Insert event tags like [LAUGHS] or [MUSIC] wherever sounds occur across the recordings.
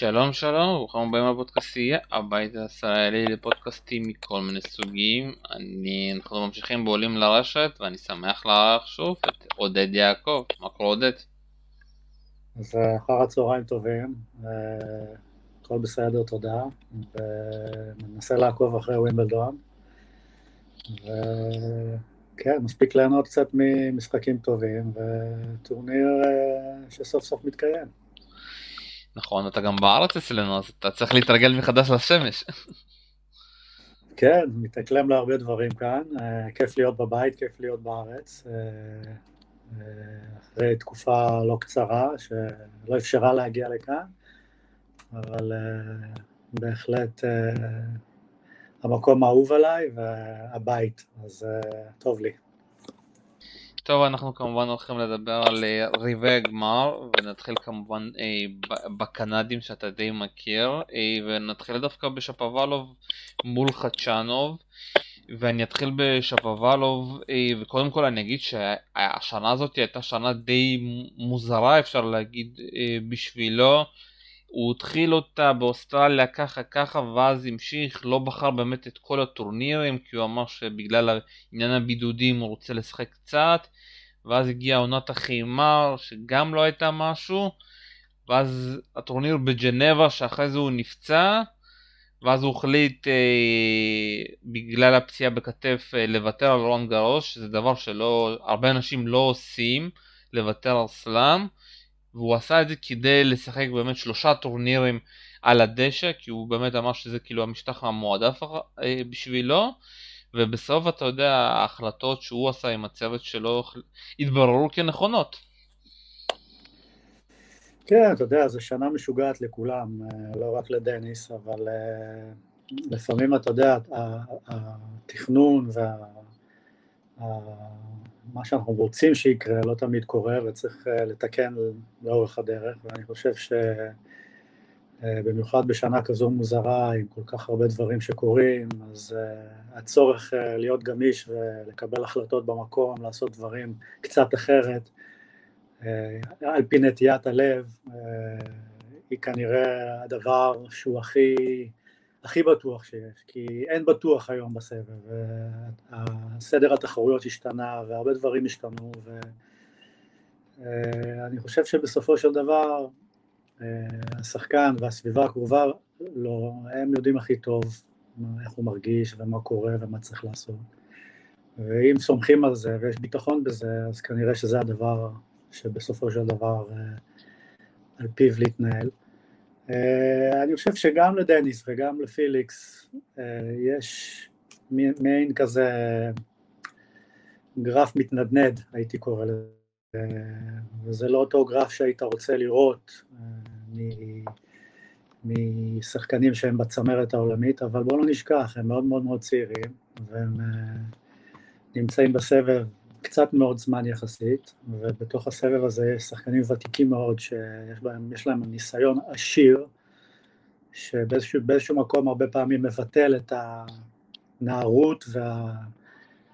שלום שלום, ברוכים הבאים לפודקאסטייה, הבית הישראלי לפודקאסטים מכל מיני סוגים. אני, אנחנו ממשיכים בעולים לרשת ואני שמח לארח שוב את עודד יעקב. מה קורה עודד? אז אה, אחר הצהריים טובים, אה, הכל בסדר, תודה, וננסה לעקוב אחרי ווימבלדון. וכן, מספיק ליהנות קצת ממשחקים טובים, וטורניר אה, שסוף סוף מתקיים. נכון, אתה גם בארץ אצלנו, אז אתה צריך להתרגל מחדש לשמש. כן, מתאקלם להרבה דברים כאן, uh, כיף להיות בבית, כיף להיות בארץ, uh, uh, אחרי תקופה לא קצרה שלא אפשרה להגיע לכאן, אבל בהחלט המקום האהוב עליי והבית, אז טוב לי. טוב, אנחנו כמובן הולכים לדבר על אה, ריבי הגמר, ונתחיל כמובן אה, בקנדים שאתה די מכיר, אה, ונתחיל דווקא בשפוואלוב מול חדשנוב, ואני אתחיל בשפוואלוב, אה, וקודם כל אני אגיד שהשנה הזאת הייתה שנה די מוזרה אפשר להגיד אה, בשבילו. הוא התחיל אותה באוסטרליה ככה ככה ואז המשיך, לא בחר באמת את כל הטורנירים כי הוא אמר שבגלל עניין הבידודים הוא רוצה לשחק קצת ואז הגיעה עונת החימר שגם לא הייתה משהו ואז הטורניר בג'נבה שאחרי זה הוא נפצע ואז הוא החליט אה, בגלל הפציעה בכתף אה, לוותר על רון גרוש שזה דבר שלא הרבה אנשים לא עושים לוותר על סלאם והוא עשה את זה כדי לשחק באמת שלושה טורנירים על הדשא כי הוא באמת אמר שזה כאילו המשטח המועדף אה, בשבילו ובסוף אתה יודע ההחלטות שהוא עשה עם הצוות שלו התבררו כנכונות. כן, אתה יודע, זו שנה משוגעת לכולם, אה, לא רק לדניס, אבל אה, לפעמים אתה יודע, התכנון וה... מה שאנחנו רוצים שיקרה לא תמיד קורה וצריך אה, לתקן לאורך הדרך ואני חושב שבמיוחד אה, בשנה כזו מוזרה עם כל כך הרבה דברים שקורים אז אה, הצורך להיות גמיש ולקבל החלטות במקום, לעשות דברים קצת אחרת על פי נטיית הלב היא כנראה הדבר שהוא הכי הכי בטוח שיש, כי אין בטוח היום בסבב, והסדר התחרויות השתנה והרבה דברים השתנו, ואני אה, חושב שבסופו של דבר אה, השחקן והסביבה הקרובה לו, הם יודעים הכי טוב איך הוא מרגיש ומה קורה ומה צריך לעשות. ואם סומכים על זה ויש ביטחון בזה, אז כנראה שזה הדבר שבסופו של דבר אה, על פיו להתנהל. אה, אני חושב שגם לדניס וגם לפיליקס אה, יש מעין כזה גרף מתנדנד, הייתי קורא לזה, אה, וזה לא אותו גרף שהיית רוצה לראות משחקנים שהם בצמרת העולמית, אבל בואו לא נשכח, הם מאוד מאוד מאוד צעירים, והם נמצאים בסבב קצת מאוד זמן יחסית, ובתוך הסבב הזה יש שחקנים ותיקים מאוד שיש בהם, להם ניסיון עשיר, שבאיזשהו מקום הרבה פעמים מבטל את הנערות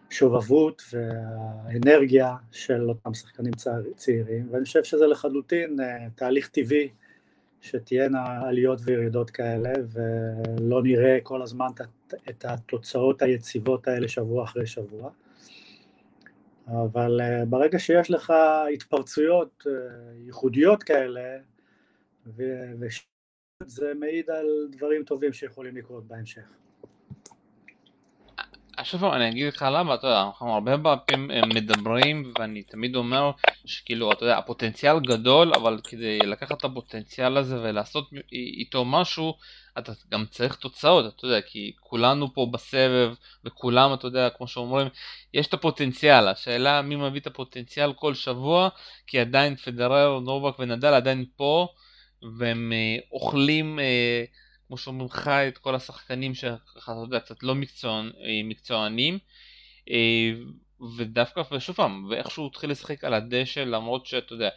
והשובבות והאנרגיה של אותם שחקנים צעירים, ואני חושב שזה לחלוטין אה, תהליך טבעי שתהיינה עליות וירידות כאלה, ולא נראה כל הזמן את התוצאות היציבות האלה שבוע אחרי שבוע. אבל אה, ברגע שיש לך התפרצויות אה, ייחודיות כאלה, וזה מעיד על דברים טובים שיכולים לקרות בהמשך. עכשיו אני אגיד לך למה, אתה יודע, אנחנו הרבה פעמים אה, מדברים ואני תמיד אומר שכאילו, אתה יודע, הפוטנציאל גדול, אבל כדי לקחת את הפוטנציאל הזה ולעשות איתו משהו, אתה גם צריך תוצאות, אתה יודע, כי כולנו פה בסבב וכולם, אתה יודע, כמו שאומרים, יש את הפוטנציאל, השאלה מי מביא את הפוטנציאל כל שבוע, כי עדיין פדרר, נובק ונדל עדיין פה, והם אה, אוכלים, אה, כמו שאומרים, חי את כל השחקנים שככה, אתה יודע, קצת לא מקצוענ, אה, מקצוענים. אה, ודווקא, ושוב פעם, ואיכשהו התחיל לשחק על הדשא למרות שאתה יודע,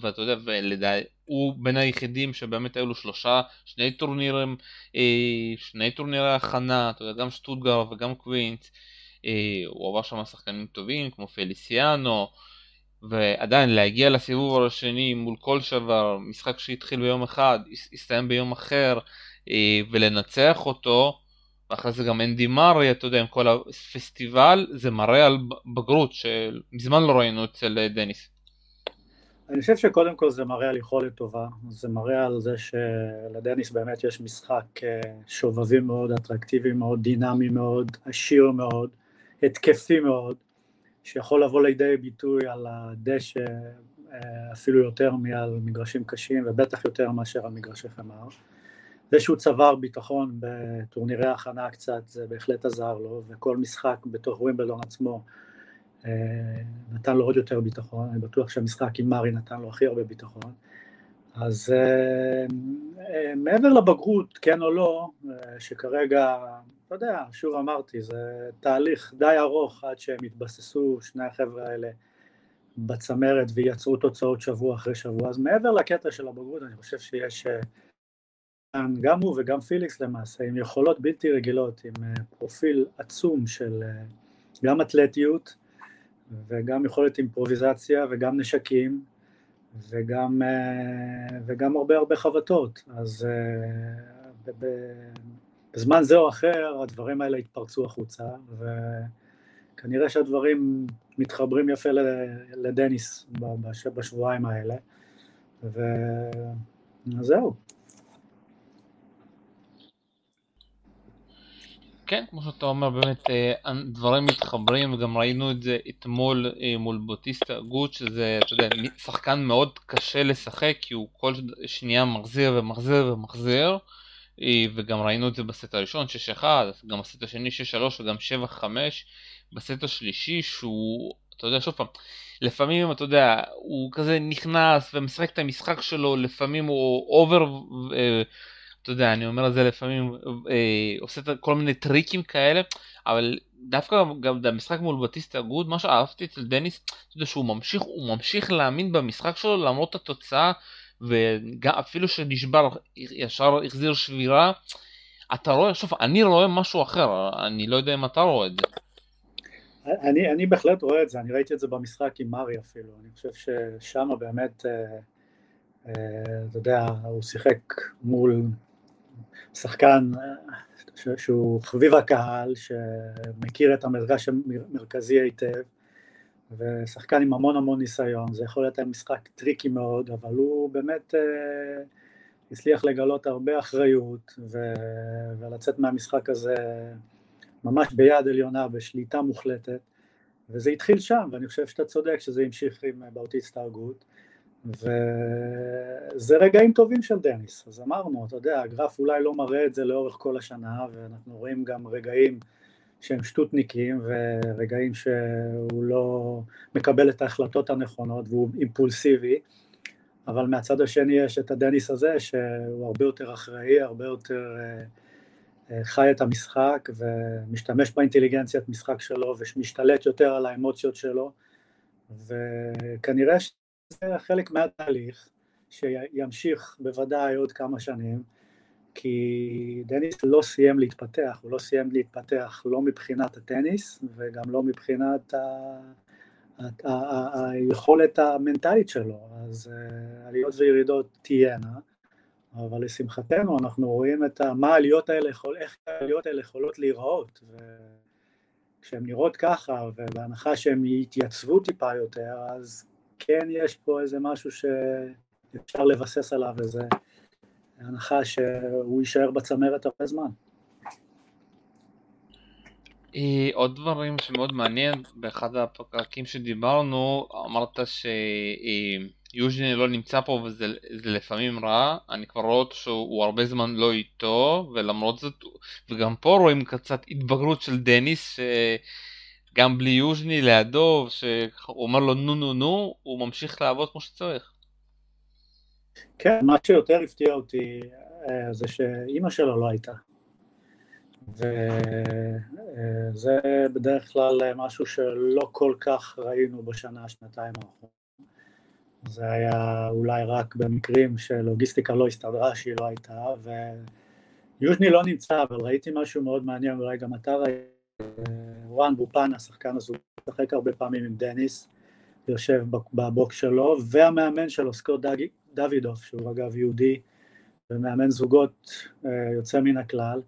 ואתה יודע, ולדעתי, הוא בין היחידים שבאמת היו לו שלושה, שני טורנירים, אה, שני טורנירי הכנה, אתה יודע, גם שטוטגר וגם קווינט, הוא עבר שם שחקנים טובים כמו פליסיאנו, ועדיין להגיע לסיבוב השני מול כל שבר, משחק שהתחיל ביום אחד, הסתיים ביום אחר, ולנצח אותו, ואחרי זה גם אנדי מארי, אתה יודע, עם כל הפסטיבל, זה מראה על בגרות שמזמן לא ראינו אצל אה, דניס. אני חושב שקודם כל זה מראה על יכולת טובה, זה מראה על זה שלדניס באמת יש משחק אה, שובבי מאוד, אטרקטיבי מאוד, דינמי מאוד, עשיר מאוד, התקפי מאוד, שיכול לבוא לידי ביטוי על הדשא אה, אפילו יותר מעל מגרשים קשים ובטח יותר מאשר על מגרשי חמר. זה שהוא צבר ביטחון בטורנירי הכנה קצת זה בהחלט עזר לו וכל משחק בתוך ווימבלדון עצמו אה, נתן לו עוד יותר ביטחון, אני בטוח שהמשחק עם מארי נתן לו הכי הרבה ביטחון. אז אה, מעבר לבגרות, כן או לא, שכרגע אתה יודע, שוב אמרתי, זה תהליך די ארוך עד שהם התבססו, שני החבר'ה האלה, בצמרת ויצרו תוצאות שבוע אחרי שבוע, אז מעבר לקטע של הבגרות, אני חושב שיש אה, גם הוא וגם פיליקס למעשה, עם יכולות בלתי רגילות, עם אה, פרופיל עצום של אה, גם אתלטיות וגם יכולת אימפרוביזציה וגם נשקים וגם, וגם הרבה הרבה חבטות, אז בזמן זה או אחר הדברים האלה התפרצו החוצה, וכנראה שהדברים מתחברים יפה לדניס בשבועיים האלה, וזהו. כן, כמו שאתה אומר, באמת אה, דברים מתחברים, וגם ראינו את זה אתמול אה, מול באוטיסטה אגוט, שזה, אתה יודע, שחקן מאוד קשה לשחק, כי הוא כל שנייה מחזיר ומחזיר ומחזיר. אה, וגם ראינו את זה בסט הראשון 6-1, גם בסט השני 6-3 וגם 7-5, בסט השלישי שהוא, אתה יודע, שוב פעם, לפעמים אתה יודע, הוא כזה נכנס ומשחק את המשחק שלו, לפעמים הוא over, אתה יודע, אני אומר את זה לפעמים, אה, עושה כל מיני טריקים כאלה, אבל דווקא גם במשחק מול באוטיסטה אגוט, מה שאהבתי אצל דניס, אתה יודע שהוא ממשיך, הוא ממשיך להאמין במשחק שלו למרות התוצאה. ואפילו שנשבר ישר החזיר שבירה, אתה רואה, שוב, אני רואה משהו אחר, אני לא יודע אם אתה רואה את זה. אני, אני בהחלט רואה את זה, אני ראיתי את זה במשחק עם מרי אפילו, אני חושב ששם באמת, אה, אה, אתה יודע, הוא שיחק מול שחקן אה, שהוא חביב הקהל, שמכיר את המגרש המרכזי היטב, ושחקן עם המון המון ניסיון, זה יכול להיות משחק tricky מאוד, אבל הוא באמת אה, הצליח לגלות הרבה אחריות ו... ולצאת מהמשחק הזה ממש ביד עליונה, בשליטה מוחלטת, וזה התחיל שם, ואני חושב שאתה צודק שזה המשיך עם באוטיסט ההגות, וזה רגעים טובים של דניס, אז אמרנו, אתה יודע, הגרף אולי לא מראה את זה לאורך כל השנה, ואנחנו רואים גם רגעים שהם שטותניקים ורגעים שהוא לא מקבל את ההחלטות הנכונות והוא אימפולסיבי, אבל מהצד השני יש את הדניס הזה שהוא הרבה יותר אחראי, הרבה יותר אה, אה, חי את המשחק ומשתמש באינטליגנציית משחק שלו ומשתלט יותר על האמוציות שלו. וכנראה שזה חלק מהתהליך שימשיך בוודאי עוד כמה שנים כי דניס לא סיים להתפתח, הוא לא סיים להתפתח לא מבחינת הטניס וגם לא מבחינת. ה... היכולת המנטלית שלו, אז אה, עליות וירידות תהיינה, אבל לשמחתנו אנחנו רואים את ה... מה העליות האלה, יכול... איך העליות האלה יכולות להיראות, וכשהן נראות ככה, ובהנחה שהן יתייצבו טיפה יותר, אז כן יש פה איזה משהו שאפשר לבסס עליו איזה בהנחה שהוא יישאר בצמרת הרבה זמן. אה, עוד דברים שמאוד מעניין, באחד הפרקים שדיברנו, אמרת שיוז'ני לא נמצא פה וזה לפעמים רע, אני כבר רואה אותו שהוא הרבה זמן לא איתו, ולמרות זאת, וגם פה רואים קצת התבגרות של דניס, שגם בלי יוז'ני לידו, שהוא אומר לו נו נו נו, הוא ממשיך לעבוד כמו שצריך. כן, מה שיותר הפתיע אותי אה, זה שאימא שלו לא הייתה. וזה בדרך כלל משהו שלא כל כך ראינו בשנה, שנתיים האחרונות. זה היה אולי רק במקרים שלוגיסטיקה לא הסתדרה שהיא לא הייתה, ויוז'ני לא נמצא, אבל ראיתי משהו מאוד מעניין, אולי גם אתה ראית, רוהאן בופאנה, השחקן הזה, הוא משחק הרבה פעמים עם דניס, יושב ב box שלו, והמאמן שלו, סקוט דווידוף, שהוא אגב יהודי ומאמן זוגות יוצא מן הכלל,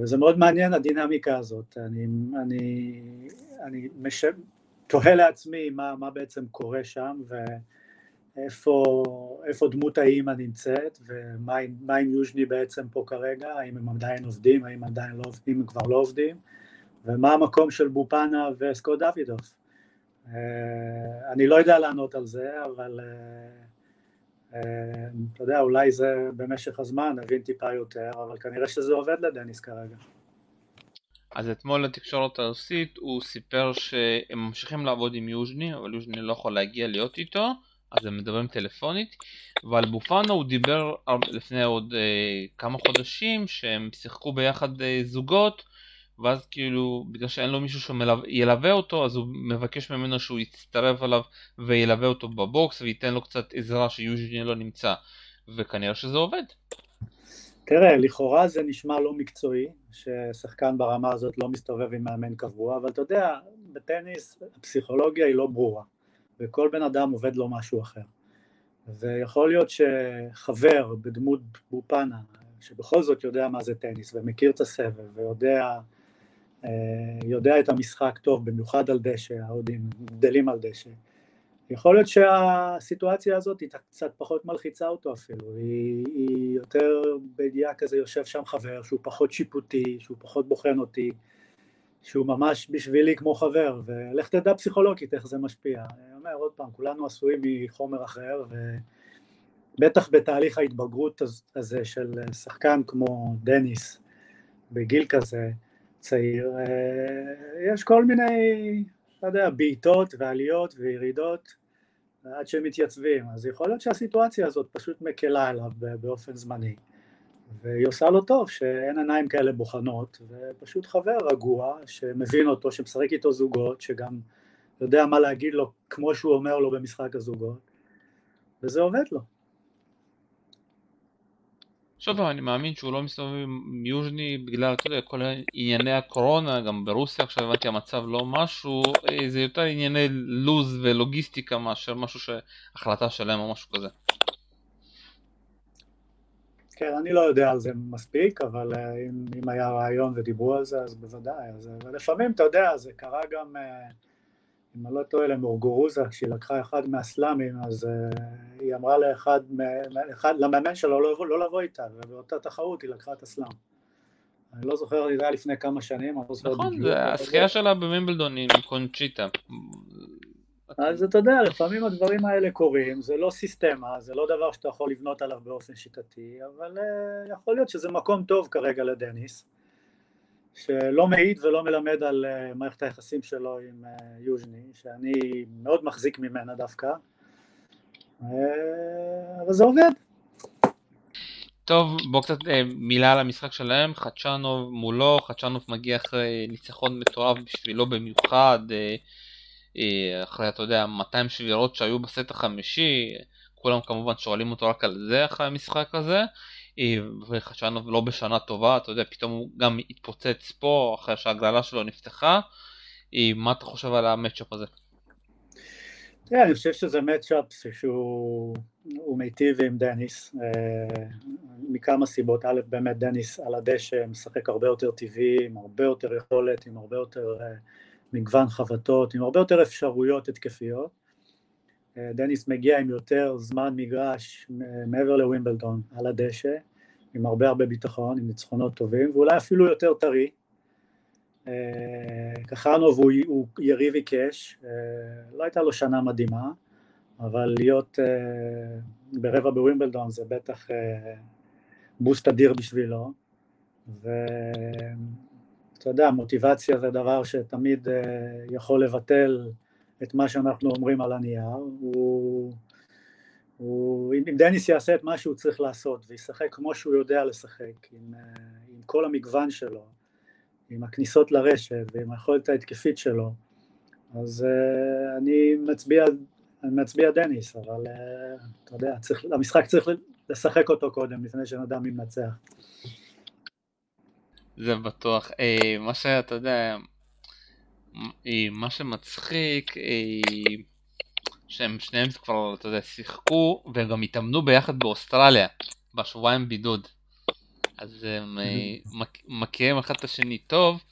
וזה מאוד מעניין הדינמיקה הזאת, אני, אני, אני מש... תוהה לעצמי מה, מה בעצם קורה שם, ו... איפה, דמות האימא נמצאת ומה עם יוז'ני בעצם פה כרגע, האם הם עדיין עובדים, האם עדיין לא עובדים, הם כבר לא עובדים, ומה המקום של בופנה וסקוט דוידוף. אה, אני לא יודע לענות על זה, אבל אה, אה, אתה יודע, אולי זה במשך הזמן נבין טיפה יותר, אבל כנראה שזה עובד לדניס כרגע. אז אתמול לתקשורת הרוסית הוא סיפר שהם ממשיכים לעבוד עם יוז'ני, אבל יוז'ני לא יכול להגיע להיות איתו, אז הם מדברים טלפונית, ועל בופנו הוא דיבר לפני עוד אה, כמה חודשים שהם שיחקו ביחד אה, זוגות, ואז כאילו בגלל שאין לו מישהו שילווה אותו אז הוא מבקש ממנו שהוא יצטרף אליו וילווה אותו בבוקס וייתן לו קצת עזרה שיוז'ני לא נמצא, וכנראה שזה עובד. תראה, לכאורה זה נשמע לא מקצועי, ששחקן ברמה הזאת לא מסתובב עם מאמן קבוע, אבל אתה יודע, בטניס הפסיכולוגיה היא לא ברורה. וכל בן אדם עובד לו משהו אחר. ויכול להיות שחבר בדמות בופנה, שבכל זאת יודע מה זה טניס ומכיר את הסבב ויודע אה, יודע את המשחק טוב, במיוחד על דשא, ההודים גדלים על דשא, יכול להיות שהסיטואציה הזאת היא קצת פחות מלחיצה אותו אפילו, היא, היא יותר בידיעה כזה יושב שם חבר שהוא פחות שיפוטי, שהוא פחות בוחן אותי, שהוא ממש בשבילי כמו חבר, ולך תדע פסיכולוגית איך זה משפיע. אומר עוד פעם, כולנו עשויים מחומר אחר, ובטח בתהליך ההתבגרות הזה של שחקן כמו דניס, בגיל כזה צעיר, אה, יש כל מיני, לא יודע, בעיטות ועליות וירידות עד שהם מתייצבים, אז יכול להיות שהסיטואציה הזאת פשוט מקלה עליו באופן זמני. והיא עושה לו טוב שאין עיניים כאלה בוחנות, ופשוט חבר רגוע שמבין אותו, שמשחק איתו זוגות, שגם יודע מה להגיד לו כמו שהוא אומר לו במשחק הזוגות, וזה עובד לו. שוב פעם, אני מאמין שהוא לא מסתובב עם יוז'ני בגלל, אתה יודע, כל ענייני הקורונה, גם ברוסיה עכשיו הבנתי המצב לא משהו, אה, זה יותר ענייני לוז ולוגיסטיקה מאשר משהו שהחלטה שלהם או משהו כזה. כן, אני לא יודע על זה מספיק, אבל אה, אם, אם היה רעיון ודיברו על זה, אז בוודאי. אז, ולפעמים, אתה יודע, זה קרה גם, אה, אם אני לא טועה, למורגורוזה, כשהיא לקחה אחד מהסלאמים, אז היא אמרה לאחד, אחד, למאמן שלו לא, לא לבוא איתה, ובאותה תחרות היא לקחה את הסלאם. אני לא זוכר, זה היה לפני כמה שנים, אני לא זוכר נכון, זה הזכייה שלה בווימבלדון עם קונצ'יטה. אז אתה יודע, לפעמים הדברים האלה קורים, זה לא סיסטמה, זה לא דבר שאתה יכול לבנות עליו באופן שיטתי, אבל uh, יכול להיות שזה מקום טוב כרגע לדניס, שלא מעיד ולא מלמד על uh, מערכת היחסים שלו עם uh, יוז'ני, שאני מאוד מחזיק ממנה דווקא, uh, אבל זה עובד. טוב, בואו קצת אה, מילה על המשחק שלהם, חדשנוב מולו, חדשנוב מגיע אחרי ניצחון מטורף בשבילו במיוחד, אה, אה, אחרי, אתה יודע, 200 שבירות שהיו בסט החמישי, כולם כמובן שואלים אותו רק על זה אחרי המשחק הזה, אה, וחשבנו לא בשנה טובה, אתה יודע, פתאום הוא גם התפוצץ פה אחרי שהגרלה שלו נפתחה, אה, מה אתה חושב על המצ'אפ הזה? תראה, אני חושב שזה מצ'אפ שהוא מיטיב עם דניס, מכמה סיבות, א', באמת דניס על הדשא משחק הרבה יותר טבעי, עם הרבה יותר יכולת, עם הרבה יותר מגוון חבטות, עם הרבה יותר אפשרויות התקפיות. אה, דניס מגיע עם יותר זמן מגרש מעבר לווימבלדון על הדשא, עם הרבה הרבה ביטחון, עם ניצחונות טובים, ואולי אפילו יותר טרי. אה, קחנוב הוא, הוא יריב עיקש, אה, לא הייתה לו שנה מדהימה, אבל להיות ברבע בווימבלדון זה בטח בוסט אדיר בשבילו, ו... אתה יודע, מוטיבציה זה דבר שתמיד יכול לבטל את מה שאנחנו אומרים על הנייר, הוא, הוא, אם דניס יעשה את מה שהוא צריך לעשות וישחק כמו שהוא יודע לשחק, עם, uh, עם כל המגוון שלו, עם הכניסות לרשת ועם היכולת ההתקפית שלו, אז uh, אני מצביע, אני מצביע דניס, אבל uh, אתה יודע, צריך, המשחק צריך לשחק אותו קודם לפני שנדע מי מנצח. זה בטוח. אה, מה שאתה יודע, מה שמצחיק, שהם שניהם כבר, אתה יודע, שיחקו והם גם התאמנו ביחד באוסטרליה, בשבועיים בידוד. אז הם [LAUGHS] מכירים אחד את השני טוב,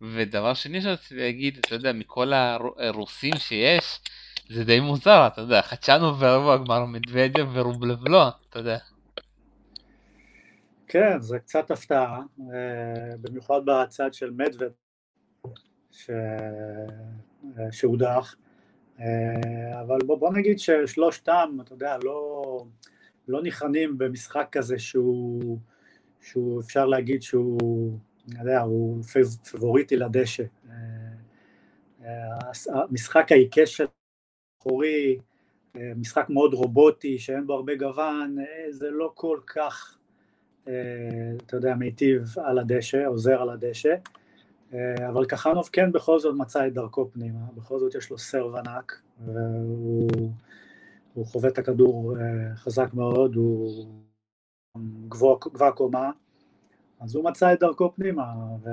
ודבר שני שרציתי להגיד, אתה יודע, מכל הרוסים שיש, זה די מוזר, אתה יודע, חדשנו ורבו הגמר מדוודיה ורובלב לא, אתה יודע. כן, זה קצת הפתעה, אה, במיוחד בצד של מדווד ש... אה, שהודח, אה, אבל בוא, בוא נגיד ששלושתם, אתה יודע, לא, לא ניחנים במשחק כזה שהוא, שהוא אפשר להגיד שהוא, אני יודע, הוא פבוריטי לדשא. המשחק העיקש של אחורי, משחק מאוד רובוטי, שאין בו הרבה גוון, זה לא כל כך אה, אתה יודע, מיטיב על הדשא, עוזר על הדשא, אה, אבל כחנוב כן בכל זאת מצא את דרכו פנימה, בכל זאת יש לו סרב ענק, והוא חווה את הכדור אה, חזק מאוד, הוא גבוה, גבוה קומה, אז הוא מצא את דרכו פנימה, ו...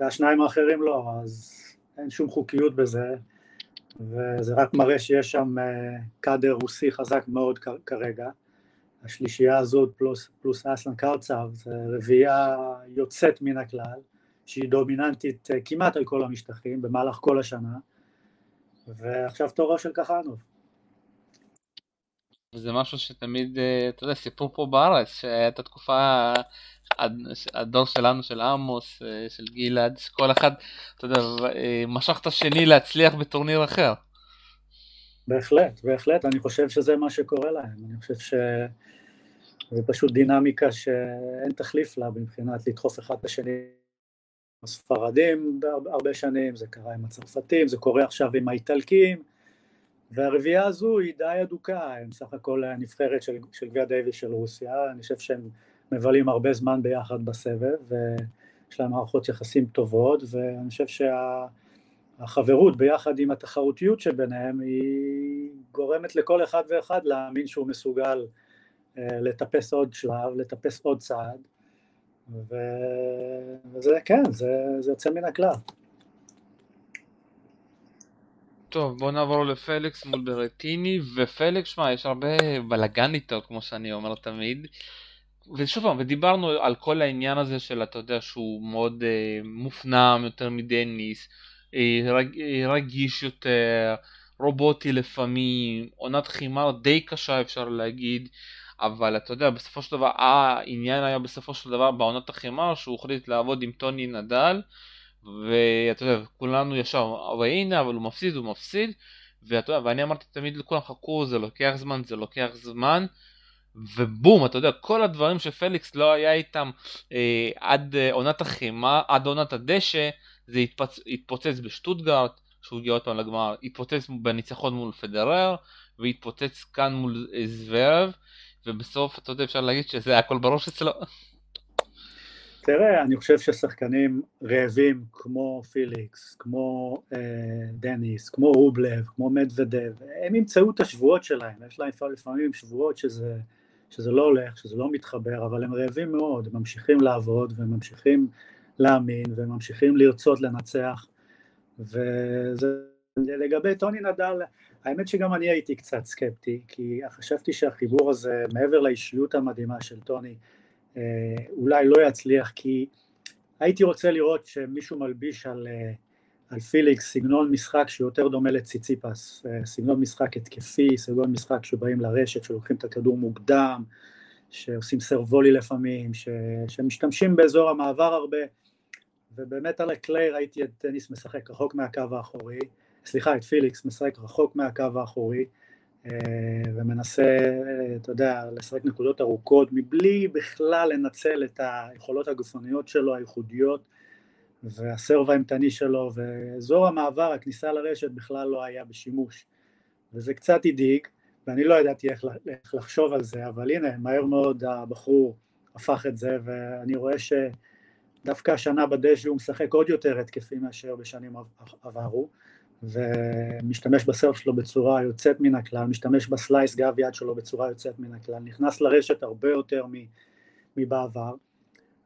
והשניים האחרים לא, אז אין שום חוקיות בזה, וזה רק מראה שיש שם קאדר רוסי חזק מאוד כרגע. השלישייה הזאת פלוס, פלוס אסלן קרצב, זה רביעייה יוצאת מן הכלל, שהיא דומיננטית אה, כמעט על כל המשטחים במהלך כל השנה, ועכשיו תורו של כחנוב. זה משהו שתמיד, אה, אתה יודע, סיפור פה בארץ, שהייתה תקופה, הדור שלנו, של עמוס, אה, של גלעד, שכל אחד, אתה יודע, משך את השני להצליח בטורניר אחר. בהחלט, בהחלט, אני חושב שזה מה שקורה להם, אני חושב שזה פשוט דינמיקה שאין תחליף לה מבחינת לדחוף אחד את השני. הספרדים הרבה שנים, זה קרה עם הצרפתים, זה קורה עכשיו עם האיטלקים, והרביעייה הזו היא די אדוקה, הם סך הכל הנבחרת של, של גביע דייוויס של רוסיה, אני חושב שהם מבלים הרבה זמן ביחד בסבב, ויש להם מערכות יחסים טובות, ואני חושב שה... החברות ביחד עם התחרותיות שביניהם היא גורמת לכל אחד ואחד להאמין שהוא מסוגל אה, לטפס עוד שלב, לטפס עוד צעד. וזה כן, זה, זה יוצא מן הכלל. טוב, בוא נעבור לפליקס מול ברטיני, ופליקס, שמע, יש הרבה בלאגן איתו, כמו שאני אומר תמיד. ושוב פעם, ודיברנו על כל העניין הזה של, אתה יודע, שהוא מאוד אה, מופנם יותר מדניס, רגיש יותר, רובוטי לפעמים, עונת חימר די קשה אפשר להגיד, אבל אתה יודע, בסופו של דבר, העניין היה בסופו של דבר בעונת החימר שהוא החליט לעבוד עם טוני נדל, ואתה יודע, כולנו ישר, אבל הנה, אבל הוא מפסיד, הוא מפסיד, ואתה יודע, ואני אמרתי תמיד לכולם, חכו, זה לוקח זמן, זה לוקח זמן, ובום, אתה יודע, כל הדברים שפליקס לא היה איתם אה, עד אה, עונת החימה, עד עונת הדשא, זה התפצ... התפוצץ בשטוטגארט, שהוא הגיע עוד פעם לגמר, התפוצץ בניצחון מול פדרר, והתפוצץ כאן מול זוורב, ובסוף, אתה יודע, אפשר להגיד שזה הכל בראש אצלו. תראה, אני חושב ששחקנים רעבים כמו פיליקס, כמו אה, דניס, כמו רובלב, כמו מדוודב, הם ימצאו את השבועות שלהם, יש להם לפעמים שבועות שזה, שזה לא הולך, שזה לא מתחבר, אבל הם רעבים מאוד, הם ממשיכים לעבוד והם ממשיכים להאמין וממשיכים לרצות לנצח. ולגבי טוני נדל האמת שגם אני הייתי קצת סקפטי כי חשבתי שהחיבור הזה מעבר לאישיות המדהימה של טוני אה, אולי לא יצליח כי הייתי רוצה לראות שמישהו מלביש על, אה, על פיליקס סגנון משחק שיותר דומה לציציפס, אה, סגנון משחק התקפי, סגנון משחק שבאים לרשת, שלוקחים את הכדור מוקדם, שעושים סרבולי לפעמים, ש, שמשתמשים באזור המעבר הרבה, ובאמת על הקליי ראיתי את טניס משחק רחוק מהקו האחורי, סליחה, את פיליקס משחק רחוק מהקו האחורי, אה, ומנסה, אתה יודע, לשחק נקודות ארוכות, מבלי בכלל לנצל את היכולות הגופניות שלו, הייחודיות, והסרב האימתני שלו, ואזור המעבר, הכניסה לרשת בכלל לא היה בשימוש, וזה קצת הדאיג, ואני לא ידעתי איך, איך לחשוב על זה, אבל הנה, מהר מאוד הבחור הפך את זה, ואני רואה ש... דווקא השנה בדשא הוא משחק עוד יותר התקפי מאשר בשנים עברו, ומשתמש בסרף שלו בצורה יוצאת מן הכלל, משתמש בסלייס גב יד שלו בצורה יוצאת מן הכלל, נכנס לרשת הרבה יותר מבעבר,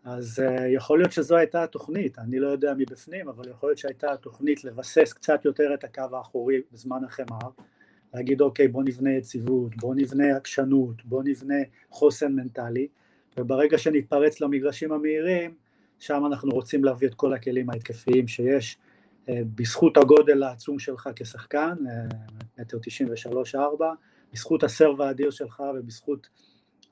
אז uh, יכול להיות שזו הייתה התוכנית, אני לא יודע מבפנים, אבל יכול להיות שהייתה התוכנית לבסס קצת יותר את הקו האחורי בזמן החמר, להגיד אוקיי בוא נבנה יציבות, בוא נבנה עקשנות, בוא נבנה חוסן מנטלי, וברגע שנתפרץ למגרשים המהירים, שם אנחנו רוצים להביא את כל הכלים ההתקפיים שיש, uh, בזכות הגודל העצום שלך כשחקן, uh, מטר תשעים ושלוש ארבע, בזכות הסרב האדיר שלך ובזכות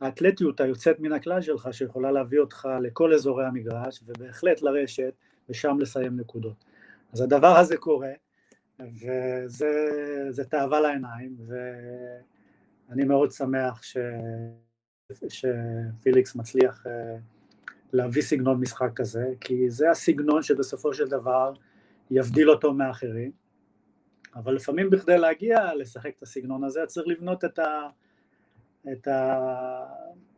האתלטיות היוצאת מן הכלל שלך שיכולה להביא אותך לכל אזורי המגרש ובהחלט לרשת ושם לסיים נקודות. אז הדבר הזה קורה וזה תאווה לעיניים ואני מאוד שמח ש, שפיליקס מצליח אה, להביא סגנון משחק כזה כי זה הסגנון שבסופו של דבר יבדיל אותו מאחרים. אבל לפעמים בכדי להגיע לשחק את הסגנון הזה צריך לבנות את ה... את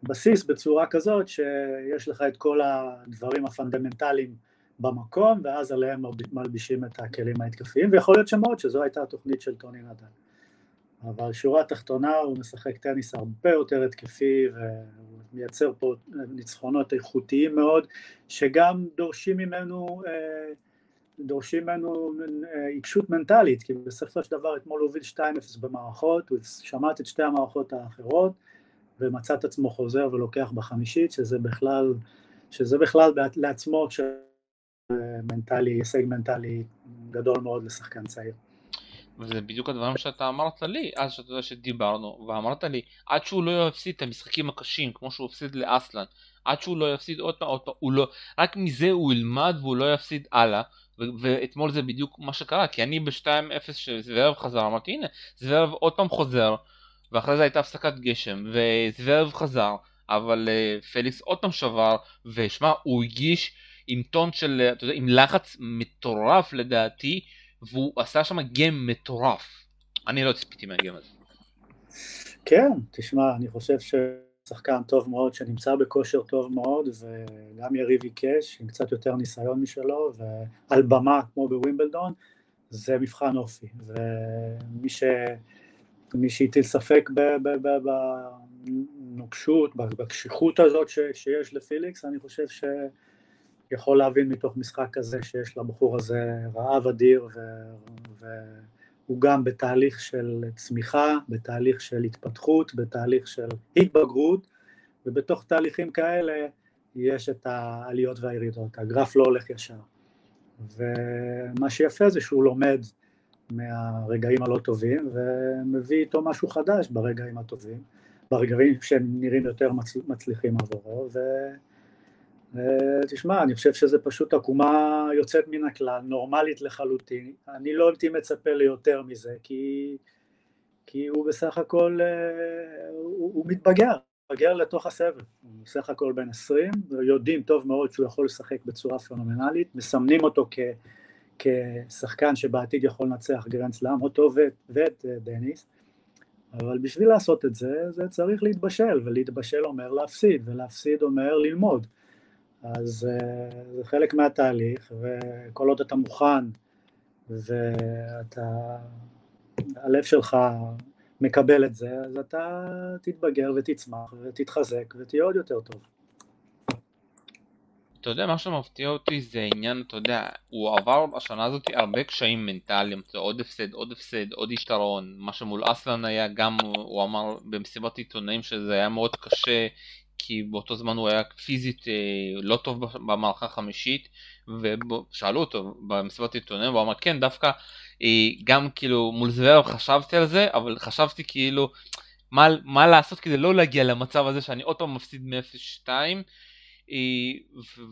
הבסיס בצורה כזאת שיש לך את כל הדברים הפונדמנטליים במקום ואז עליהם מלבישים את הכלים ההתקפיים ויכול להיות שמאוד שזו הייתה התוכנית של טוני נדל. אבל שורה תחתונה הוא משחק טניס הרבה יותר התקפי מייצר פה ניצחונות איכותיים מאוד שגם דורשים ממנו אה, דורשים ממנו אה, עיקשות מנטלית, כי בסופו של דבר אתמול הוא הוביל 2-0 במערכות, הוא שמט את שתי המערכות האחרות ומצא את עצמו חוזר ולוקח בחמישית, שזה בכלל, שזה בכלל לעצמו מנטלי, הישג מנטלי גדול מאוד לשחקן צעיר. וזה בדיוק הדברים שאתה אמרת לי, אז שאתה יודע שדיברנו, ואמרת לי, עד שהוא לא יפסיד את המשחקים הקשים, כמו שהוא הפסיד לאסלן, עד שהוא לא יפסיד עוד פעם, עוד פעם, הוא לא, רק מזה הוא ילמד והוא לא יפסיד הלאה, ואתמול זה בדיוק מה שקרה, כי אני ב-2-0 שזוורב חזר, אמרתי הנה, זוורב עוד פעם חוזר, ואחרי זה הייתה הפסקת גשם, וזוורב חזר, אבל uh, פליקס עוד פעם שבר, ושמע, הוא הגיש עם טון של, אתה יודע, עם לחץ מטורף לדעתי, והוא עשה שם גיים מטורף. אני לא ציפיתי מהגיים הזה. כן, תשמע, אני חושב ש... שחקן טוב מאוד שנמצא בכושר טוב מאוד וגם יריב עיקש עם קצת יותר ניסיון משלו ועל במה כמו בווימבלדון זה מבחן אופי ומי ש... מי שהטיל ספק בנוקשות, בקשיחות הזאת ש... שיש לפיליקס אני חושב שיכול להבין מתוך משחק כזה שיש לבחור הזה רעב אדיר ו... ו... הוא גם בתהליך של צמיחה, בתהליך של התפתחות, בתהליך של התבגרות, ובתוך תהליכים כאלה יש את העליות והירידות, הגרף לא הולך ישר. ומה שיפה זה שהוא לומד מהרגעים הלא טובים ומביא איתו משהו חדש ברגעים הטובים, ברגעים שהם נראים יותר מצליחים עבורו, ו... תשמע, אני חושב שזה פשוט עקומה יוצאת מן הכלל, נורמלית לחלוטין, אני לא הייתי מצפה ליותר מזה, כי, כי הוא בסך הכל, אה, הוא, הוא מתבגר, מתבגר לתוך הסבב, הוא בסך הכל בן 20, יודעים טוב מאוד שהוא יכול לשחק בצורה פנומנלית, מסמנים אותו כ, כשחקן שבעתיד יכול לנצח גרנד סלאם, אותו ואת, ואת אה, דניס, אבל בשביל לעשות את זה, זה צריך להתבשל, ולהתבשל אומר להפסיד, ולהפסיד אומר ללמוד. אז אה, זה חלק מהתהליך, וכל עוד אתה מוכן ואתה, הלב שלך מקבל את זה, אז אתה תתבגר ותצמח ותתחזק ותהיה עוד יותר טוב. אתה יודע, מה שמפתיע אותי זה עניין, אתה יודע, הוא עבר בשנה הזאת הרבה קשיים מנטליים, זה עוד הפסד, עוד הפסד, עוד יתרון, מה שמול אסלן היה גם, הוא אמר במסיבת עיתונאים שזה היה מאוד קשה כי באותו זמן הוא היה פיזית אה, לא טוב במערכה החמישית ושאלו אותו במסיבת עיתונאים והוא אמר כן דווקא אה, גם כאילו מול זוורב חשבתי על זה אבל חשבתי כאילו מה, מה לעשות כדי לא להגיע למצב הזה שאני עוד פעם מפסיד מ-0-2 אה,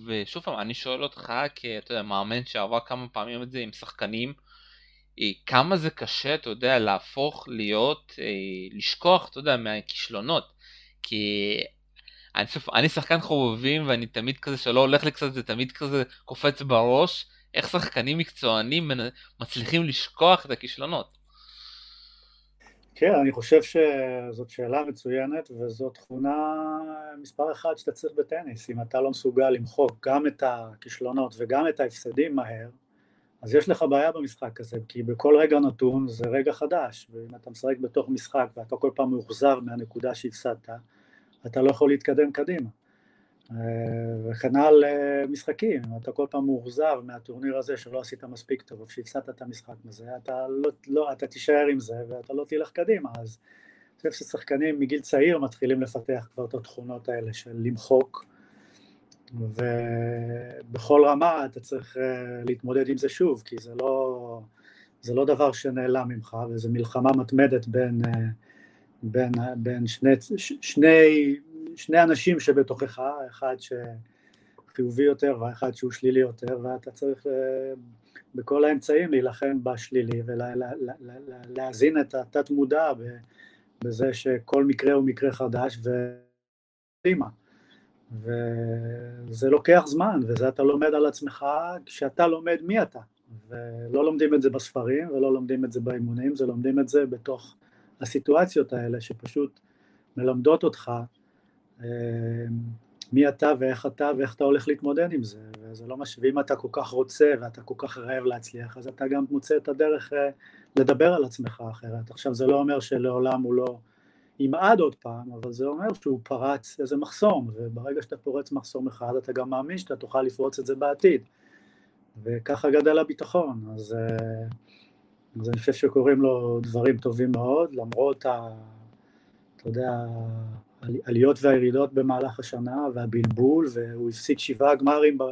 ושוב פעם אני שואל אותך כאתה יודע מאמן שעבר כמה פעמים את זה עם שחקנים כמה זה קשה אתה יודע להפוך להיות לשכוח אתה יודע מהכישלונות כי אני, שוב, אני שחקן חובבים ואני תמיד כזה שלא הולך לי קצת זה תמיד כזה קופץ בראש. איך שחקנים מקצוענים מצליחים לשכוח את הכישלונות. כן, אני חושב שזאת שאלה מצוינת וזאת תכונה מספר אחד שאתה צריך בטניס, אם אתה לא מסוגל למחוק גם את הכישלונות וגם את ההפסדים מהר, אז יש לך בעיה במשחק הזה, כי בכל רגע נתון זה רגע חדש, ואם אתה משחק בתוך משחק ואתה כל פעם מאוכזב מהנקודה שהפסדת, אתה לא יכול להתקדם קדימה. וכנ"ל משחקים, אתה כל פעם מאוכזב מהטורניר הזה שלא עשית מספיק טוב, שהפסדת את המשחק הזה, אתה, לא, לא, אתה תישאר עם זה ואתה לא תלך קדימה, אז אני חושב ששחקנים מגיל צעיר מתחילים לפתח כבר את התכונות האלה של למחוק, ובכל רמה אתה צריך להתמודד עם זה שוב, כי זה לא, זה לא דבר שנעלם ממך, וזו מלחמה מתמדת בין, בין, בין שני, שני שני אנשים שבתוכך, אחד שחיובי יותר ואחד שהוא שלילי יותר, ואתה צריך אה, בכל האמצעים להילחם בשלילי ולהזין את התת מודע בזה שכל מקרה הוא מקרה חדש וקדימה. וזה לוקח זמן, וזה אתה לומד על עצמך כשאתה לומד מי אתה. ולא לומדים את זה בספרים ולא לומדים את זה באימונים, זה לומדים את זה בתוך הסיטואציות האלה שפשוט מלמדות אותך אמ, מי אתה ואיך אתה ואיך אתה הולך להתמודד עם זה, וזה לא מש... ואם אתה כל כך רוצה ואתה כל כך רעב להצליח, אז אתה גם מוצא את הדרך אה, לדבר על עצמך אחרת. עכשיו זה לא אומר שלעולם הוא לא ימעד עוד פעם, אבל זה אומר שהוא פרץ איזה מחסום, וברגע שאתה פורץ מחסום אחד, אתה גם מאמין שאתה תוכל לפרוץ את זה בעתיד. וככה גדל הביטחון, אז, אה, אז אני חושב שקורים לו דברים טובים מאוד, למרות ה... אתה יודע, העליות והירידות במהלך השנה והבלבול, והוא הפסיק שבעה גמרים אה,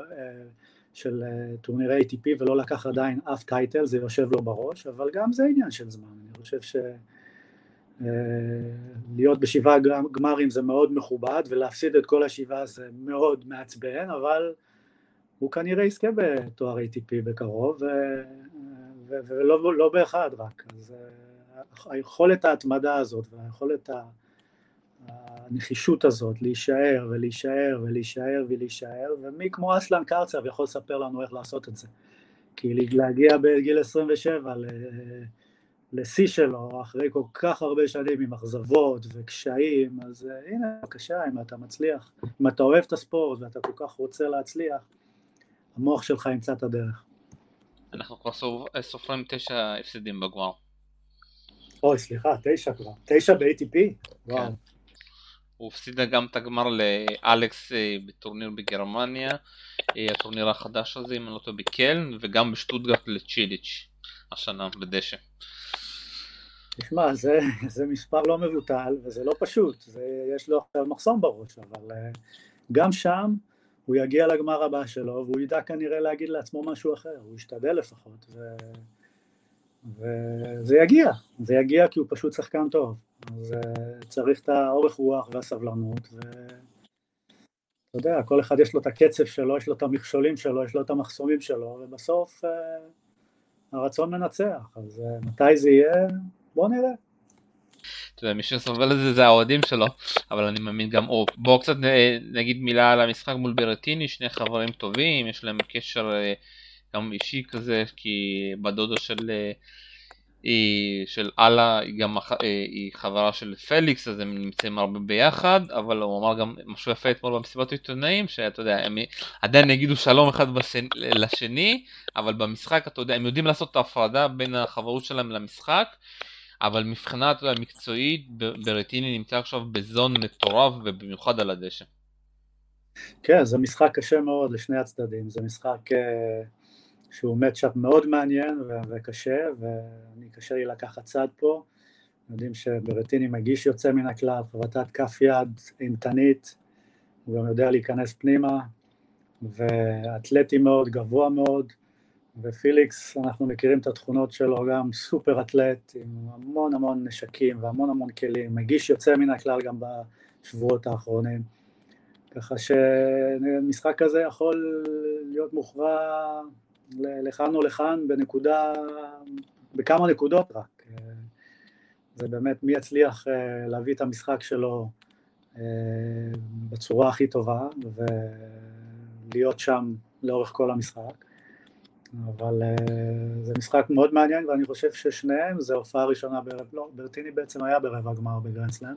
של אה, טורנירי ATP ולא לקח עדיין אף טייטל, זה יושב לו בראש, אבל גם זה עניין של זמן, אני חושב ש... אה, להיות בשבעה גמרים זה מאוד מכובד, ולהפסיד את כל השבעה זה מאוד מעצבן, אבל הוא כנראה יזכה בתואר ATP בקרוב, ולא לא באחד רק. אז היכולת ההתמדה הזאת והיכולת. הנחישות הזאת להישאר ולהישאר ולהישאר ולהישאר, ומי כמו אסלן קרצב יכול לספר לנו איך לעשות את זה. כי להגיע בגיל 27 לשיא שלו, אחרי כל כך הרבה שנים עם אכזבות וקשיים, אז uh, הנה, בבקשה, אם אתה מצליח, אם אתה אוהב את הספורט ואתה כל כך רוצה להצליח, המוח שלך ימצא את הדרך. אנחנו כבר סופרים תשע הפסדים בגמר. אוי, סליחה, תשע כבר. תשע ב-ATP? כן. וואו. הוא הפסידה גם את הגמר לאלכס אה, בטורניר בגרמניה, אה, הטורניר החדש הזה, אם אני לא טועה, בקלן, וגם בשטוטגרט לצ'יליץ' השנה בדשא. תשמע, זה, זה מספר לא מבוטל וזה לא פשוט, זה, יש לו עכשיו מחסום בראש, אבל אה, גם שם הוא יגיע לגמר הבא שלו והוא ידע כנראה להגיד לעצמו משהו אחר, הוא ישתדל לפחות, ו, וזה יגיע, זה יגיע כי הוא פשוט שחקן טוב. אז uh, צריך את האורך רוח והסבלנות, ואתה יודע, כל אחד יש לו את הקצב שלו, יש לו את המכשולים שלו, יש לו את המחסומים שלו, ובסוף uh, הרצון מנצח, אז uh, מתי זה יהיה? בוא נראה. אתה מי שסובל את זה זה האוהדים שלו, אבל אני מאמין גם, או בואו קצת נגיד מילה על המשחק מול ברטיני, שני חברים טובים, יש להם קשר גם אישי כזה, כי בדודו של היא של אללה, היא גם אה, היא חברה של פליקס, אז הם נמצאים הרבה ביחד, אבל הוא אמר גם משהו יפה אתמול במסיבת עיתונאים, שאתה יודע, הם עדיין יגידו שלום אחד בשני, לשני, אבל במשחק, אתה יודע, הם יודעים לעשות את ההפרדה בין החברות שלהם למשחק, אבל מבחינה, אתה יודע, מקצועית, ברטיני נמצא עכשיו בזון מטורף, ובמיוחד על הדשא. כן, זה משחק קשה מאוד לשני הצדדים, זה משחק... Uh... שהוא מצ'אפ מאוד מעניין ו- וקשה, ואני קשה לי לקחת צד פה. יודעים שברטיני מגיש יוצא מן הכלל, חבטת כף יד אימתנית, הוא גם יודע להיכנס פנימה, ואתלטי מאוד, גבוה מאוד, ופיליקס, אנחנו מכירים את התכונות שלו, גם סופר אתלט, עם המון המון נשקים והמון המון כלים, מגיש יוצא מן הכלל גם בשבועות האחרונים. ככה שמשחק כזה יכול להיות מוכרע לכאן או לכאן בנקודה, בכמה נקודות רק. זה באמת מי יצליח אה, להביא את המשחק שלו אה, בצורה הכי טובה ולהיות שם לאורך כל המשחק. אבל אה, זה משחק מאוד מעניין ואני חושב ששניהם זה הופעה ראשונה בערב, לא, ברטיני בעצם היה ברבע גמר בגרנדסלאם,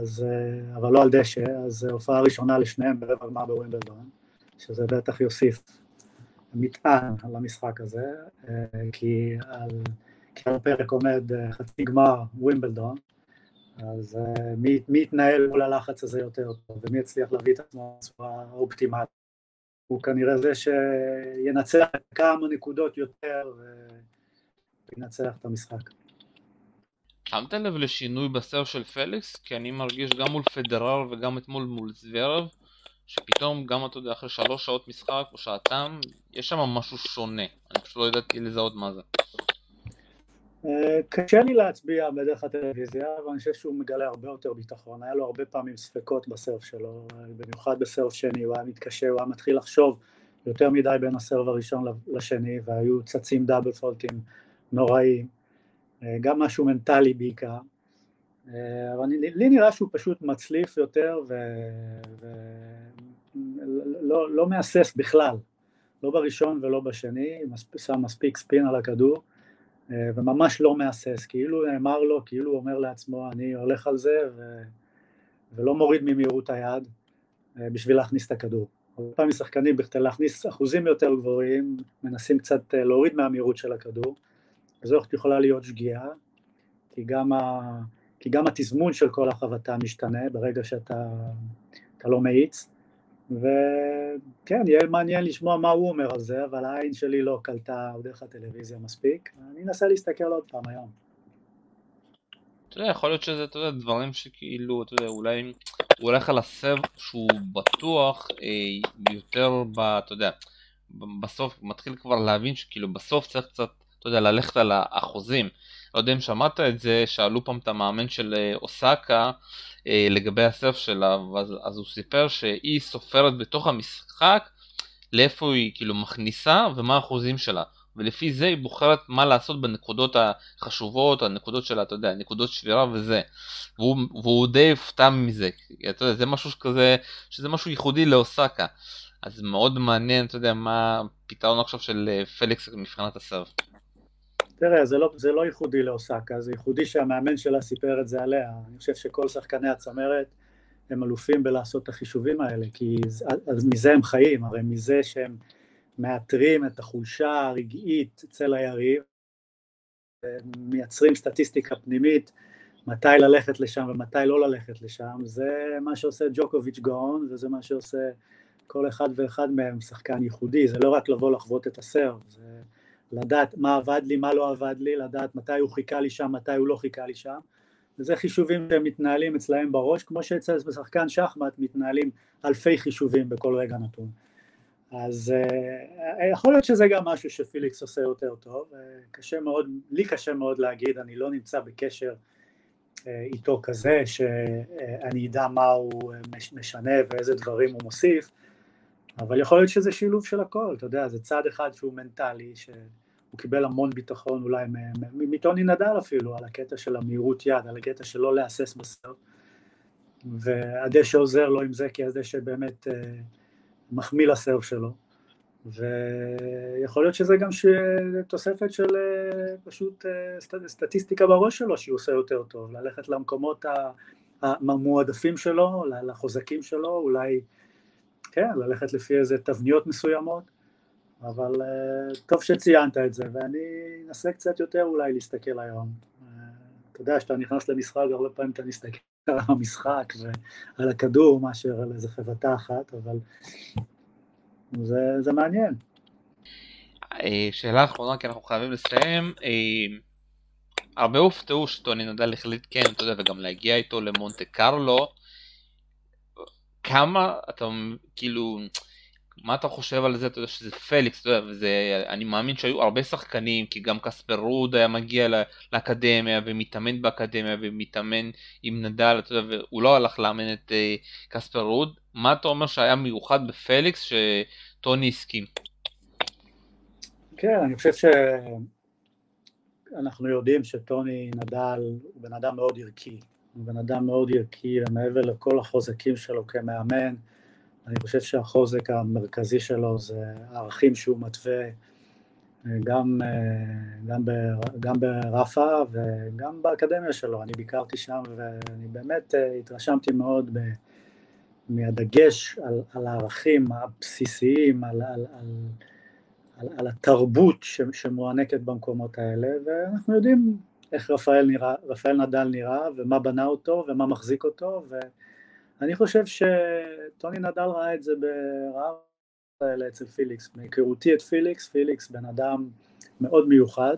אז, אבל לא על דשא, אז זו הופעה ראשונה לשניהם ברבע גמר בווינבלדון. שזה בטח יוסיף מטען על המשחק הזה, אה, כי על, כי על הפרק עומד אה, חצי גמר ווימבלדון, אז מי, מי יתנהל מול הלחץ הזה יותר טוב, ומי יצליח להביא את עצמו בצורה אופטימלית. הוא כנראה זה שינצח כמה נקודות יותר וינצח את המשחק. שמת לב לשינוי בסר של פליקס? כי אני מרגיש גם מול פדרר וגם אתמול מול זוורב שפתאום גם אתה יודע אחרי שלוש שעות משחק או שעתם יש שם משהו שונה אני פשוט לא ידעתי לזהות מה זה אה, קשה לי להצביע בדרך הטלוויזיה, אבל אני חושב שהוא מגלה הרבה יותר ביטחון. היה לו הרבה פעמים ספקות בסרף שלו, במיוחד בסרף שני, הוא היה מתקשה, הוא היה מתחיל לחשוב יותר מדי בין הסרף הראשון לשני, והיו צצים דאבל פולטים נוראים, אה, גם משהו מנטלי בעיקר. אה, אבל לי נראה שהוא פשוט מצליף יותר ולא לא מהסס בכלל, לא בראשון ולא בשני, שם מספיק ספין על הכדור. אה, וממש לא מהסס, כאילו נאמר לו, כאילו הוא אומר לעצמו, אני הולך על זה ו... ולא מוריד ממהירות היד אה, בשביל להכניס את הכדור. הרבה פעמים שחקנים בכדי להכניס אחוזים יותר גבוהים, מנסים קצת אה, להוריד מהמהירות של הכדור, וזו יכולה להיות שגיאה, כי גם, ה... כי גם התזמון של כל החבטה משתנה ברגע שאתה לא מאיץ, וכן, יהיה מעניין לשמוע מה הוא אומר על זה, אבל העין שלי לא קלטה דרך הטלוויזיה מספיק. אני אנסה להסתכל עוד פעם היום. אתה יודע, יכול להיות שזה, אתה יודע, דברים שכאילו, אתה יודע, אולי הוא הולך על הסב שהוא בטוח אה, יותר ב... אתה יודע, בסוף מתחיל כבר להבין שכאילו בסוף צריך קצת, אתה יודע, ללכת על האחוזים. לא יודע אם שמעת את זה, שאלו פעם את המאמן של אה, אוסקה אה, לגבי הסרף שלה, אז, אז הוא סיפר שהיא סופרת בתוך המשחק לאיפה היא כאילו מכניסה ומה האחוזים שלה. ולפי זה היא בוחרת מה לעשות בנקודות החשובות, הנקודות שלה, אתה יודע, נקודות שבירה וזה. והוא, והוא די הופתע מזה, אתה יודע, זה משהו כזה, שזה משהו ייחודי לאוסקה. אז מאוד מעניין, אתה יודע, מה הפתרון עכשיו של אה, פליקס מבחינת הסרף. תראה, זה לא, זה לא ייחודי לאוסקה, זה ייחודי שהמאמן שלה סיפר את זה עליה. אני חושב שכל שחקני הצמרת הם אלופים בלעשות את החישובים האלה, כי אז מזה הם חיים, הרי מזה שהם מאתרים את החולשה הרגעית אצל היריב, מייצרים סטטיסטיקה פנימית, מתי ללכת לשם ומתי לא ללכת לשם, זה מה שעושה ג'וקוביץ' גאון, וזה מה שעושה כל אחד ואחד מהם שחקן ייחודי, זה לא רק לבוא לחוות את הסרב, זה... לדעת מה עבד לי, מה לא עבד לי, לדעת מתי הוא חיכה לי שם, מתי הוא לא חיכה לי שם, וזה חישובים שהם מתנהלים אצלהם בראש, כמו שאצל שחקן שחמט מתנהלים אלפי חישובים בכל רגע נתון. אז uh, יכול להיות שזה גם משהו שפיליקס עושה יותר טוב, uh, קשה מאוד, לי קשה מאוד להגיד, אני לא נמצא בקשר uh, איתו כזה, שאני אדע מה הוא משנה ואיזה דברים הוא מוסיף, אבל יכול להיות שזה שילוב של הכל, אתה יודע, זה צד אחד שהוא מנטלי, שהוא קיבל המון ביטחון אולי מטוני נדל אפילו, על הקטע של המהירות יד, על הקטע של לא להסס בסרט, והדשא עוזר לו עם זה, כי הדשא באמת אה, מחמיא לסרף שלו, ויכול להיות שזה גם ש... תוספת של אה, פשוט אה, סט... סטטיסטיקה בראש שלו, שהוא עושה יותר טוב, ללכת למקומות המועדפים שלו, לחוזקים שלו, אולי כן, ללכת לפי איזה תבניות מסוימות, אבל uh, טוב שציינת את זה, ואני אנסה קצת יותר אולי להסתכל היום. Uh, אתה יודע, כשאתה נכנס למשחק, הרבה פעמים אתה מסתכל על המשחק ועל הכדור מאשר על איזה חבטה אחת, אבל זה, זה מעניין. אה, שאלה אחרונה, כי אנחנו חייבים לסיים. הרבה הופתעו שטוני נדל החליט כן, אתה יודע, וגם להגיע איתו למונטה קרלו. כמה אתה כאילו מה אתה חושב על זה? אתה יודע שזה פליקס אתה יודע וזה אני מאמין שהיו הרבה שחקנים כי גם קספר רוד היה מגיע לאקדמיה ומתאמן באקדמיה ומתאמן עם נדל אתה יודע והוא לא הלך לאמן את uh, קספר רוד. מה אתה אומר שהיה מיוחד בפליקס שטוני הסכים. כן אני חושב שאנחנו יודעים שטוני נדל הוא בן אדם מאוד ערכי הוא בן אדם מאוד ערכי, ומעבר לכל החוזקים שלו כמאמן, אני חושב שהחוזק המרכזי שלו זה הערכים שהוא מתווה גם, גם, ב, גם ברפה וגם באקדמיה שלו, אני ביקרתי שם ואני באמת התרשמתי מאוד ב, מהדגש על, על הערכים הבסיסיים, על, על, על, על, על התרבות שמוענקת במקומות האלה, ואנחנו יודעים איך רפאל, נראה, רפאל נדל נראה, ומה בנה אותו, ומה מחזיק אותו, ואני חושב שטוני נדל ראה את זה ברעב אצל פיליקס. מהיכרותי את פיליקס, פיליקס בן אדם מאוד מיוחד,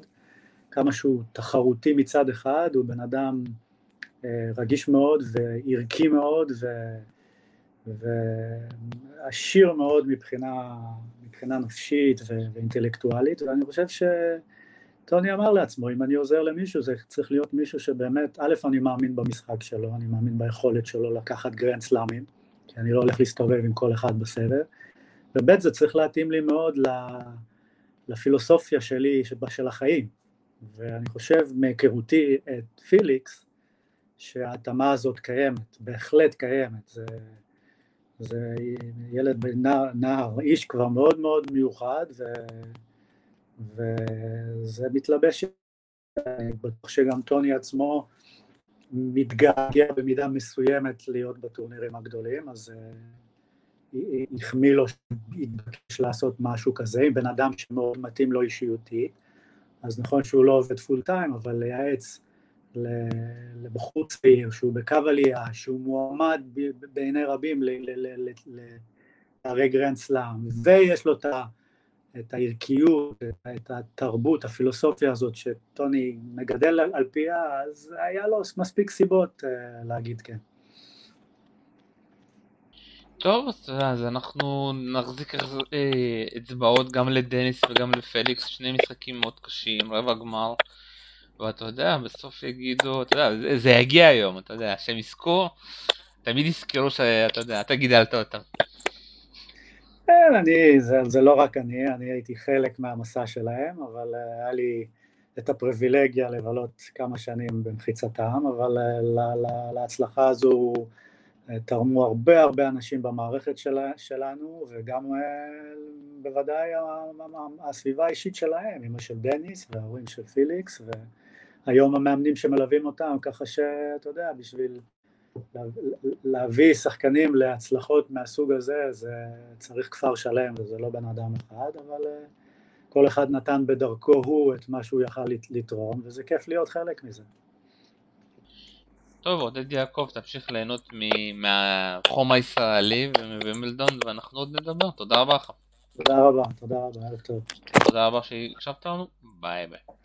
כמה שהוא תחרותי מצד אחד, הוא בן אדם אה, רגיש מאוד וערכי מאוד ו, ועשיר מאוד מבחינה, מבחינה נפשית ואינטלקטואלית, ואני חושב שטוני אמר לעצמו, אם אני עוזר למישהו זה צריך להיות מישהו שבאמת, א', אני מאמין במשחק שלו, אני מאמין ביכולת שלו לקחת גרנד סלאמים, כי אני לא הולך להסתובב עם כל אחד בסבב, וב' זה צריך להתאים לי מאוד לפילוסופיה שלי, של החיים, ואני חושב מהיכרותי את פיליקס, שההתאמה הזאת קיימת, בהחלט קיימת, זה, זה ילד, נער, נער, איש כבר מאוד מאוד מיוחד, ו, וזה מתלבש, אני בטוח שגם טוני עצמו מתגעגע במידה מסוימת להיות בטורנירים הגדולים, אז החמיא לו שהתבקש לעשות משהו כזה, עם בן אדם שמאוד מתאים לו אישיותי, אז נכון שהוא לא עובד פול טיים, אבל לייעץ לבחור צעיר שהוא בקו עלייה, שהוא מועמד בעיני רבים להרים גרנד סלאם, ויש לו את הערכיות, את התרבות, הפילוסופיה הזאת שטוני מגדל על פיה, אז היה לו מספיק סיבות אה, להגיד כן. טוב, אז אנחנו נחזיק אה, אצבעות גם לדניס וגם לפליקס, שני משחקים מאוד קשים, רבע גמר, ואתה יודע, בסוף יגידו, אתה יודע, זה, יגיע היום, אתה יודע, שהם יזכו, תמיד יזכרו שאתה יודע, אתה גידלת אותם. כן, אני, זה, זה לא רק אני, אני הייתי חלק מהמסע שלהם, אבל uh, היה לי את הפריבילגיה לבלות כמה שנים במחיצתם, אבל uh, להצלחה הזו תרמו הרבה הרבה אנשים במערכת של, שלנו, וגם אה, בוודאי הסביבה האישית שלהם, אמא של דניס וההורים של פיליקס, והיום המאמנים שמלווים אותם, ככה שאתה יודע, בשביל להביא שחקנים להצלחות מהסוג הזה, זה צריך כפר שלם וזה לא בן אדם אחד, אבל אה, כל אחד נתן בדרכו הוא את מה שהוא יכל לתרום, וזה כיף להיות חלק מזה. טוב, עודד יעקב, תמשיך ליהנות מהחום הישראלי ומווימבלדון, ואנחנו עוד נדבר. תודה רבה לך. תודה רבה, תודה רבה, ערב טוב. תודה רבה שהקשבת לנו, ביי ביי.